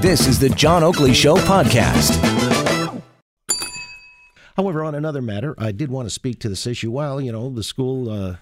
This is the John Oakley Show podcast. However, on another matter, I did want to speak to this issue. While, you know, the school uh,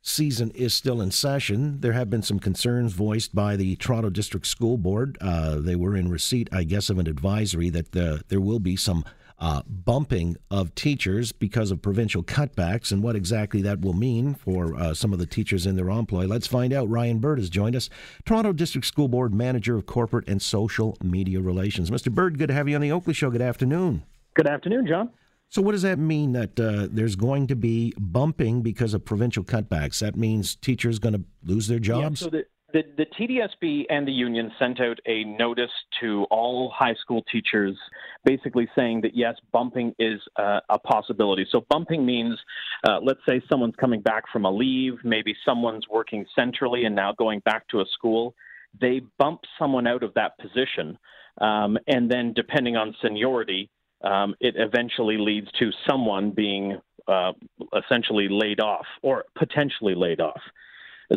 season is still in session, there have been some concerns voiced by the Toronto District School Board. Uh, they were in receipt, I guess, of an advisory that uh, there will be some uh, bumping of teachers because of provincial cutbacks and what exactly that will mean for uh, some of the teachers in their employ. Let's find out. Ryan Bird has joined us, Toronto District School Board Manager of Corporate and Social Media Relations. Mr. Bird, good to have you on the Oakley Show. Good afternoon. Good afternoon, John. So, what does that mean that uh, there's going to be bumping because of provincial cutbacks? That means teachers going to lose their jobs? Yeah, so the, the, the TDSB and the union sent out a notice to all high school teachers basically saying that yes, bumping is uh, a possibility. So, bumping means, uh, let's say someone's coming back from a leave, maybe someone's working centrally and now going back to a school. They bump someone out of that position, um, and then depending on seniority, um, it eventually leads to someone being uh, essentially laid off or potentially laid off.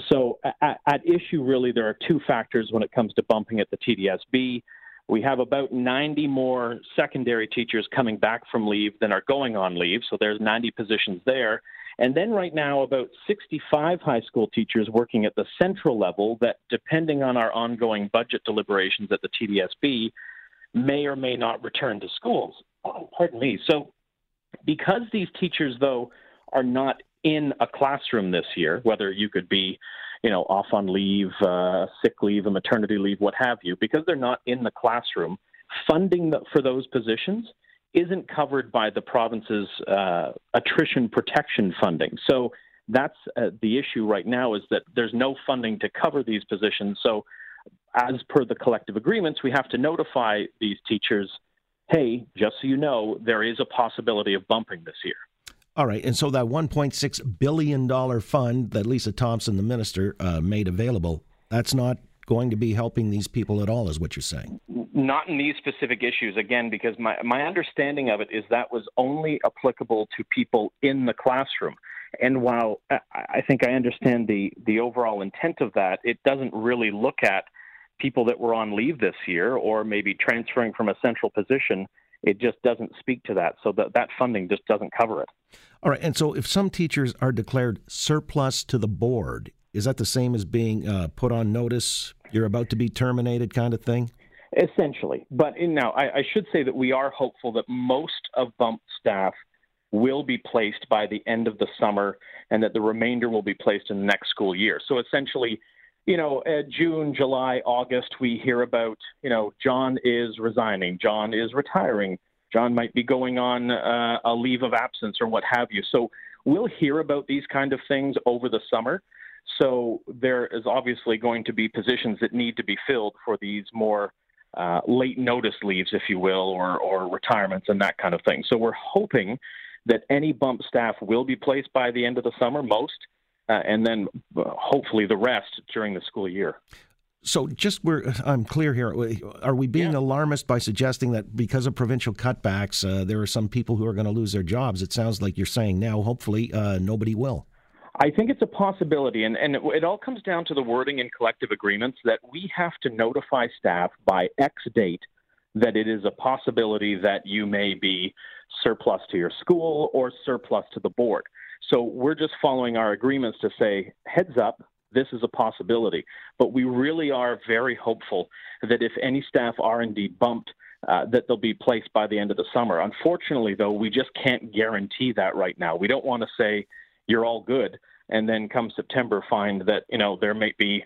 So, at, at, issue, really, there are two factors when it comes to bumping at the TDSB. We have about 90 more secondary teachers coming back from leave than are going on leave, so there's 90 positions there. And then right now, about 65 high school teachers working at the central level that, depending on our ongoing budget deliberations at the TDSB, may or may not return to schools. Oh, pardon me. So, because these teachers, though, are not in a classroom this year, whether you could be, you know, off on leave, uh, sick leave, a maternity leave, what have you, because they're not in the classroom, funding for those positions isn't covered by the province's uh, attrition protection funding. So that's uh, the issue right now is that there's no funding to cover these positions. So as per the collective agreements, we have to notify these teachers, hey, just so you know, there is a possibility of bumping this year. All right, and so that 1.6 billion dollar fund that Lisa Thompson, the minister, uh, made available, that's not going to be helping these people at all, is what you're saying? Not in these specific issues, again, because my my understanding of it is that was only applicable to people in the classroom. And while I think I understand the the overall intent of that, it doesn't really look at people that were on leave this year or maybe transferring from a central position it just doesn't speak to that. So that that funding just doesn't cover it. All right. And so if some teachers are declared surplus to the board, is that the same as being uh, put on notice? You're about to be terminated, kind of thing. Essentially, but in, now I, I should say that we are hopeful that most of bump staff will be placed by the end of the summer, and that the remainder will be placed in the next school year. So essentially, you know, uh, June, July, August, we hear about, you know, John is resigning, John is retiring, John might be going on uh, a leave of absence or what have you. So we'll hear about these kind of things over the summer. So there is obviously going to be positions that need to be filled for these more uh, late notice leaves, if you will, or, or retirements and that kind of thing. So we're hoping that any bump staff will be placed by the end of the summer, most uh, and then uh, hopefully the rest during the school year. So, just where I'm clear here, are we being yeah. alarmist by suggesting that because of provincial cutbacks, uh, there are some people who are going to lose their jobs? It sounds like you're saying now, hopefully, uh, nobody will. I think it's a possibility, and, and it, it all comes down to the wording in collective agreements that we have to notify staff by X date that it is a possibility that you may be surplus to your school or surplus to the board. So we're just following our agreements to say, heads up, this is a possibility. But we really are very hopeful that if any staff are indeed bumped, uh, that they'll be placed by the end of the summer. Unfortunately, though, we just can't guarantee that right now. We don't want to say you're all good and then come September find that you know there may be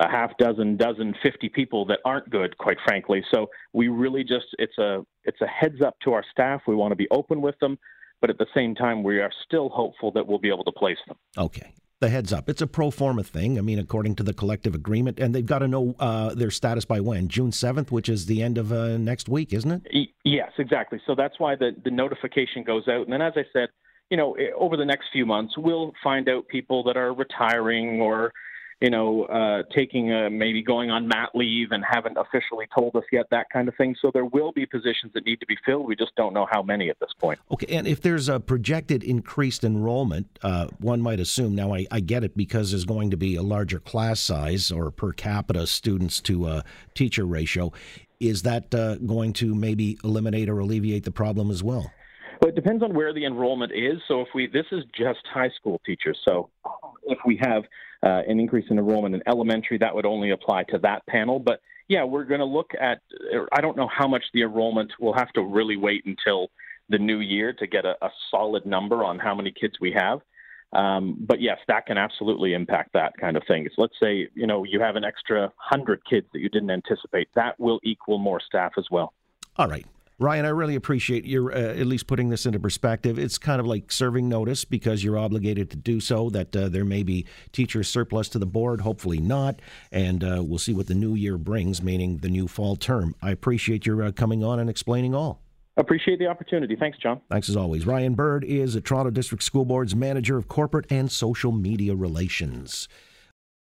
a half dozen, dozen, fifty people that aren't good, quite frankly. So we really just it's a it's a heads up to our staff. We want to be open with them but at the same time, we are still hopeful that we'll be able to place them. Okay. the heads up. It's a pro forma thing. I mean, according to the collective agreement, and they've got to know uh, their status by when? June 7th, which is the end of uh, next week, isn't it? Yes, exactly. So that's why the, the notification goes out. And then, as I said, you know, over the next few months, we'll find out people that are retiring or you know, uh, taking a, maybe going on mat leave and haven't officially told us yet, that kind of thing. So there will be positions that need to be filled. We just don't know how many at this point. Okay, and if there's a projected increased enrollment, uh, one might assume. Now, I, I, get it because there's going to be a larger class size or per capita students to uh, teacher ratio. Is that uh, going to maybe eliminate or alleviate the problem as well? Well, it depends on where the enrollment is. So if we, this is just high school teachers. So if we have uh, an increase in enrollment in elementary, that would only apply to that panel. But yeah, we're going to look at, I don't know how much the enrollment, we'll have to really wait until the new year to get a, a solid number on how many kids we have. Um, but yes, that can absolutely impact that kind of thing. So let's say you know you have an extra hundred kids that you didn't anticipate. That will equal more staff as well. All right. Ryan, I really appreciate your uh, at least putting this into perspective. It's kind of like serving notice because you're obligated to do so. That uh, there may be teacher surplus to the board, hopefully not, and uh, we'll see what the new year brings, meaning the new fall term. I appreciate your uh, coming on and explaining all. Appreciate the opportunity. Thanks, John. Thanks as always. Ryan Bird is a Toronto District School Board's manager of corporate and social media relations.